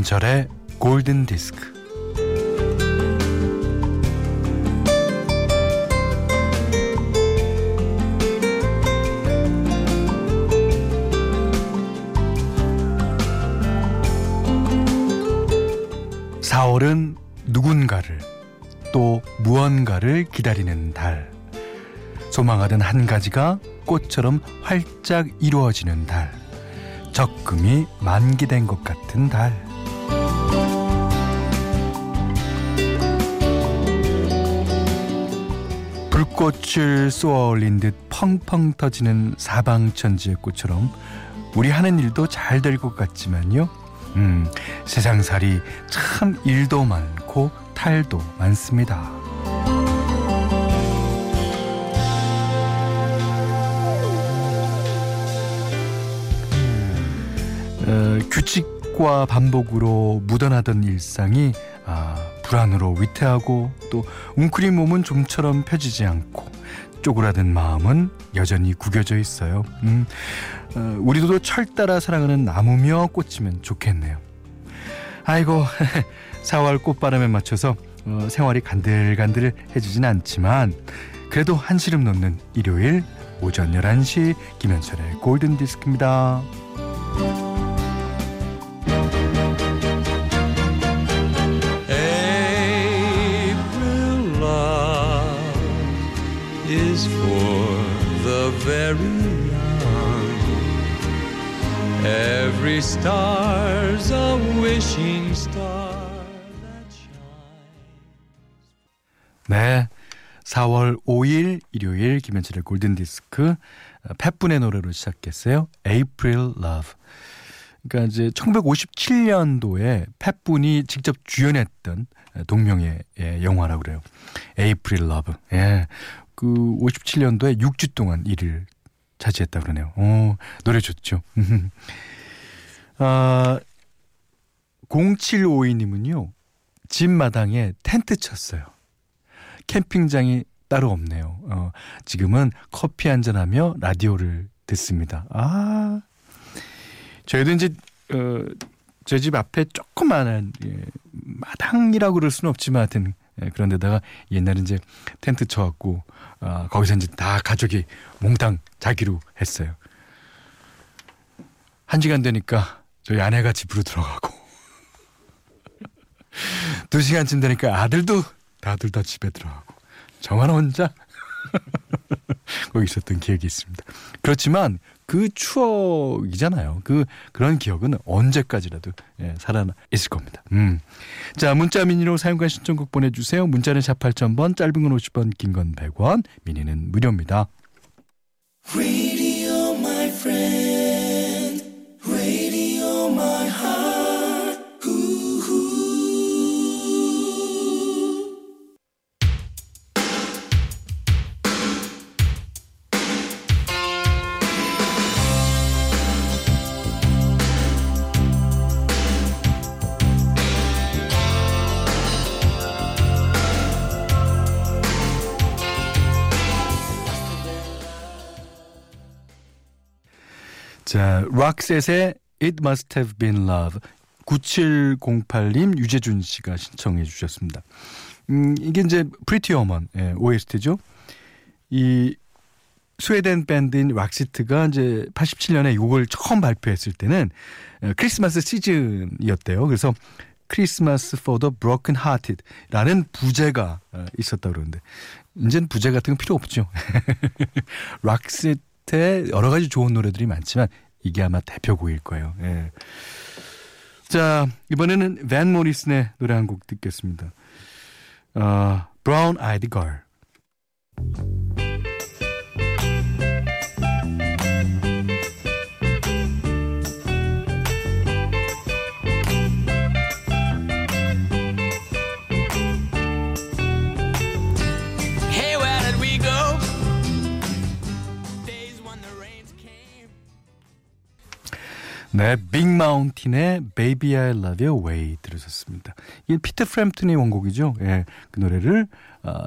김현철의 골든 디스크. 사월은 누군가를 또 무언가를 기다리는 달. 소망하던 한 가지가 꽃처럼 활짝 이루어지는 달. 적금이 만기된 것 같은 달. 불꽃을 쏘아 올린 듯 펑펑 터지는 사방천지의 꽃처럼 우리 하는 일도 잘 될 것 같지만요. 음, 세상살이 참 일도 많고 탈도 많습니다. 어, 규칙 과 반복으로 묻어나던 일상이 아, 불안으로 위태하고 또 웅크린 몸은 좀처럼 펴지지 않고 쪼그라든 마음은 여전히 구겨져 있어요. 음, 어, 우리도 철 따라 사랑하는 나무며 꽃이면 좋겠네요. 아이고 4월 꽃바람에 맞춰서 어, 생활이 간들간들해지진 않지만 그래도 한시름 놓는 일요일 오전 11시 김현철의 골든디스크입니다. Is for the very young. Every star's a wishing star that shines. 네. 4월 5일 일요일 김현철의 골든 디스크 팻분의 노래로 시작했어요. April Love. 그러니까 이제 1957년도에 팻분이 직접 주연했던 동명의 영화라고 그래요. April Love. 예. 그 57년도에 6주 동안 1위를 차지했다 그러네요. 오, 노래 좋죠. 아, 0752님은요. 집 마당에 텐트 쳤어요. 캠핑장이 따로 없네요. 어, 지금은 커피 한잔 하며 라디오를 듣습니다. 아, 저희도 이제 어, 저희 집 앞에 조그마한 예, 마당이라고 그럴 수는 없지만 하여튼 예, 그런 데다가 옛날에 이제 텐트 쳐갖고 어, 거기서 이제 다 가족이 몽땅 자기로 했어요. 한 시간 되니까 저희 아내가 집으로 들어가고. 두 시간쯤 되니까 아들도 다들 다 집에 들어가고. 저만 혼자 거기 있었던 기억이 있습니다. 그렇지만 그 추억이잖아요. 그 그런 기억은 언제까지라도 예, 살아 있을 겁니다. 음. 자, 문자 미니로 사용과 신청곡 보내 주세요. 문자는 샵 8000번, 짧은 건 50원, 긴 건 100원, 미니는 무료입니다. 자, 록세트의 It Must Have Been Love 9708님 유재준 씨가 신청해 주셨습니다. 음, 이게 이제 Pretty Woman 예, OST죠. 이 스웨덴 밴드인 록세트가 이제 87년에 이걸 처음 발표했을 때는 어, 크리스마스 시즌이었대요. 그래서 Christmas for the broken hearted라는 부제가 어, 있었다 그러는데 이제는 부제 같은 건 필요 없죠. 락시 트 팟캐스트에 여러 가지 좋은 노래들이 많지만 이게 아마 대표곡일 거예요. 예. 자, 이번에는 밴 모리슨의 노래 한 곡 듣겠습니다. 어, Brown Eyed Girl. 네, 빅마운틴의 Baby I Love Your Way 들으셨습니다. 이게 피터 프램튼의 원곡이죠. 예, 그 노래를 어,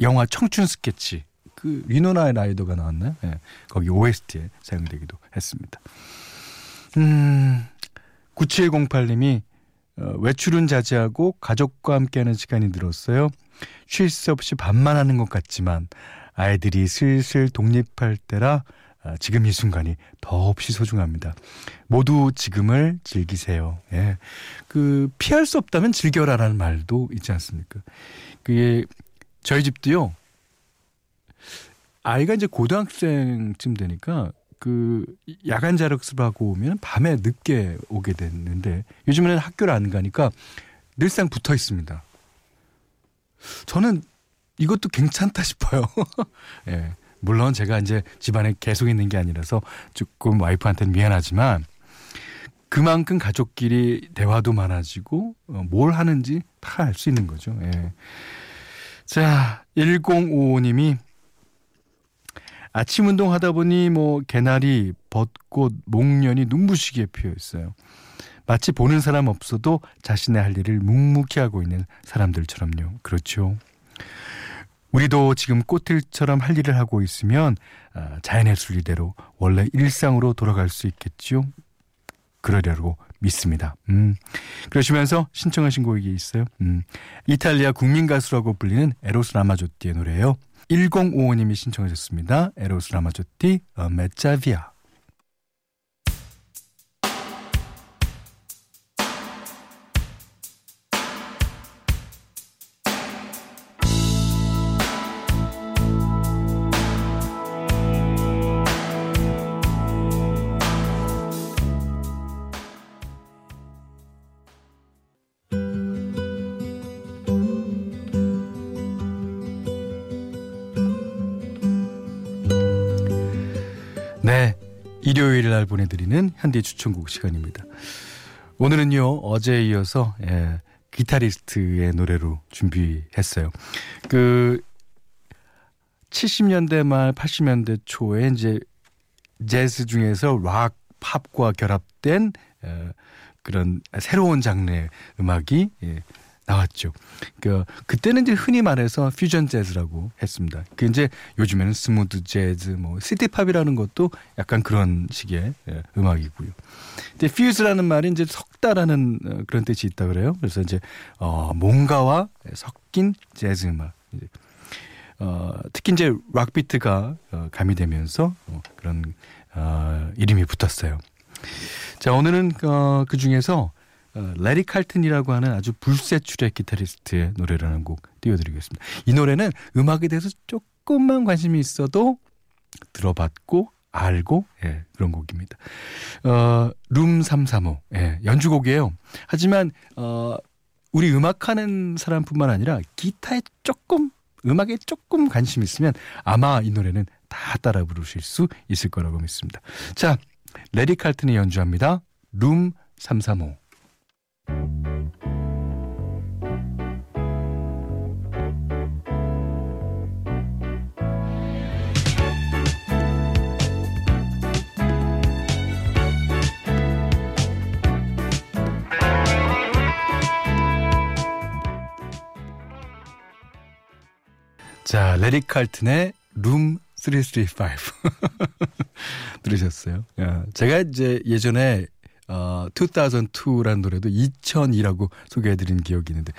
영화 청춘 스케치 그 위노나 라이더가 나왔나요? 예, 거기 OST에 사용되기도 했습니다. 음, 9708님이 어, 외출은 자제하고 가족과 함께하는 시간이 늘었어요. 쉴 새 없이 밥만 하는 것 같지만 아이들이 슬슬 독립할 때라 아, 지금 이 순간이 더없이 소중합니다. 모두 지금을 즐기세요. 예. 그 피할 수 없다면 즐겨라라는 말도 있지 않습니까? 그게 저희 집도요. 아이가 이제 고등학생쯤 되니까 그 야간 자력습 하고 오면 밤에 늦게 오게 됐는데 요즘에는 학교를 안 가니까 늘상 붙어 있습니다. 저는 이것도 괜찮다 싶어요. 예. 물론 제가 이제 집안에 계속 있는 게 아니라서 조금 와이프한테는 미안하지만 그만큼 가족끼리 대화도 많아지고 어, 뭘 하는지 다 알 수 있는 거죠. 예. 자, 1055님이 아침 운동 하다 보니 뭐 개나리, 벚꽃, 목련이 눈부시게 피어 있어요. 마치 보는 사람 없어도 자신의 할 일을 묵묵히 하고 있는 사람들처럼요. 그렇죠. 우리도 지금 꽃들처럼 할 일을 하고 있으면 아, 자연의 순리대로 원래 일상으로 돌아갈 수 있겠죠. 그러려고 믿습니다. 음. 그러시면서 신청하신 곡이 있어요. 음. 이탈리아 국민 가수라고 불리는 에로스 라마조띠의 노래예요. 1055님이 신청하셨습니다. 에로스 라마조띠, 어, 메짜비아. 날 보내드리는 현대 추천곡 시간입니다. 오늘은요, 어제에 이어서, 예, 기타리스트의 노래로 준비했어요. 그, 70년대 말 80년대 초에 이제 재즈 중에서 락, 팝과 결합된 어, 그런 새로운 장르의 음악이 예, 나왔죠. 그 그때는 이제 흔히 말해서 퓨전 재즈라고 했습니다. 그 이제 요즘에는 smooth 재즈, 뭐 city pop이라는 것도 약간 그런 식의 예, 음악이고요. 근데 fuse라는 말이 이제 섞다라는 어, 그런 뜻이 있다 그래요. 그래서 이제 어 뭔가와 섞인 재즈 음악. 이제 어 특히 이제 락 비트가 어, 가미되면서 어, 그런 어 이름이 붙었어요. 자 오늘은 어, 그 중에서 어, 래리 칼튼이라고 하는 아주 불세출의 기타리스트의 노래라는 곡 띄워드리겠습니다. 이 노래는 음악에 대해서 조금만 관심이 있어도 들어봤고 알고 예, 그런 곡입니다. 어, 룸 335 예, 연주곡이에요. 하지만 어, 우리 음악하는 사람뿐만 아니라 기타에 조금 음악에 조금 관심 있으면 아마 이 노래는 다 따라 부르실 수 있을 거라고 믿습니다. 자, 레리 칼튼이 연주합니다. 룸 335. 자, 레리 칼튼의 룸 335. 들으셨어요? 야, 제가 이제 예전에 어, 2002라는 노래도 2002라고 소개해드린 기억이 있는데,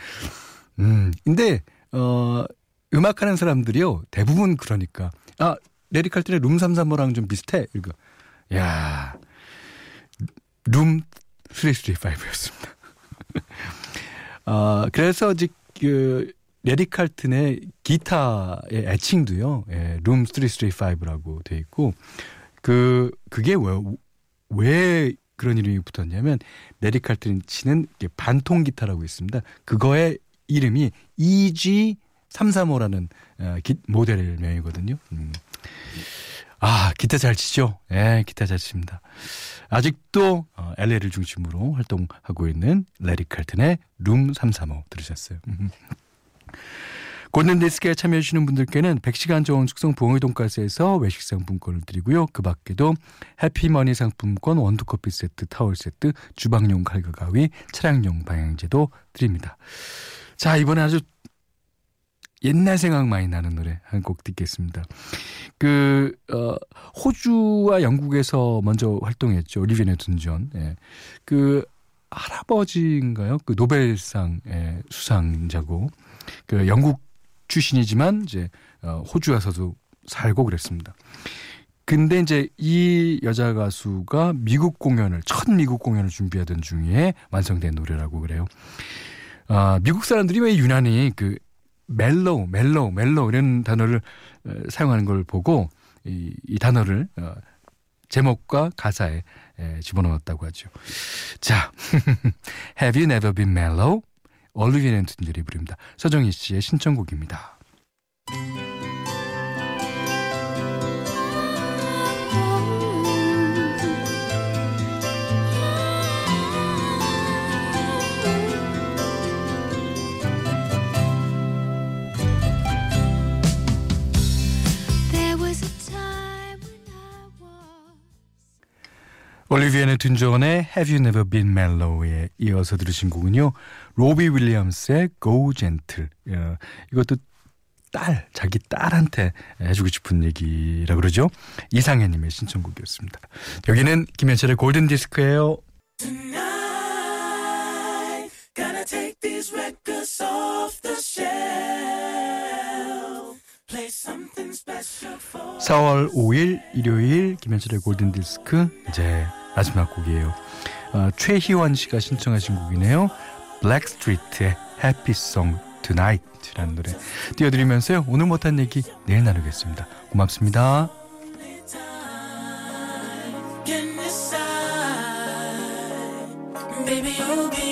음, 근데, 어, 음악하는 사람들이요, 대부분 그러니까, 아, 레리 칼튼의 룸 335랑 좀 비슷해. 이거. 야, 룸 335였습니다. 어, 그래서 이제 그, 레리 칼튼의 기타의 애칭도요, 예, 룸 335라고 돼 있고, 그, 그게 왜, 왜 그런 이름이 붙었냐면, 레리 칼튼 치는 반통 기타라고 있습니다. 그거의 이름이 EG335라는 어, 기, 모델명이거든요. 음. 아, 기타 잘 치죠? 예, 기타 잘 칩니다. 아직도 어, LA를 중심으로 활동하고 있는 레리 칼튼의 룸 335 들으셨어요. 골든디스크에 참여해주시는 분들께는 100시간 저온 숙성 봉의 돈가스에서 외식 상품권을 드리고요. 그 밖에도 해피머니 상품권, 원두커피 세트, 타월 세트, 주방용 칼과 가위, 차량용 방향제도 드립니다. 자, 이번에 아주 옛날 생각 많이 나는 노래 한 곡 듣겠습니다. 그, 어, 호주와 영국에서 먼저 활동했죠. 리비네 둔전. 예. 그, 할아버지인가요? 그 노벨상 의 수상자고 그 영국 출신이지만 이제 어, 호주 에서도 살고 그랬습니다. 근데 이제 이 여자 가수가 미국 공연을 첫 미국 공연을 준비하던 중에 완성된 노래라고 그래요. 아, 미국 사람들이 왜 유난히 그 mellow, mellow, mellow 이런 단어를 어, 사용하는 걸 보고 이, 이 단어를 어, 제목과 가사에 에, 집어넣었다고 하죠. 자, Have You Never Been Mellow? 올리비아 랜튼들이 부릅니다. 서정희 씨의 신청곡입니다. 올리비아 네튼 존의 Have You Never Been Mellow에 이어서 들으신 곡은요. 로비 윌리엄스의 Go Gentle. 어, 이것도 딸, 자기 딸한테 해주고 싶은 얘기라 그러죠. 이상혜님의 신청곡이었습니다. 여기는 김현철의 골든 디스크예요. Tonight, 4월 5일 일요일 김현철의 골든 디스크 이제 마지막 곡이에요. 어, 최희원 씨가 신청하신 곡이네요. 블랙스트리트의 Happy Song Tonight이라는 노래 띄워드리면서요. 오늘 못한 얘기 내일 나누겠습니다. 고맙습니다. Baby, you'll be.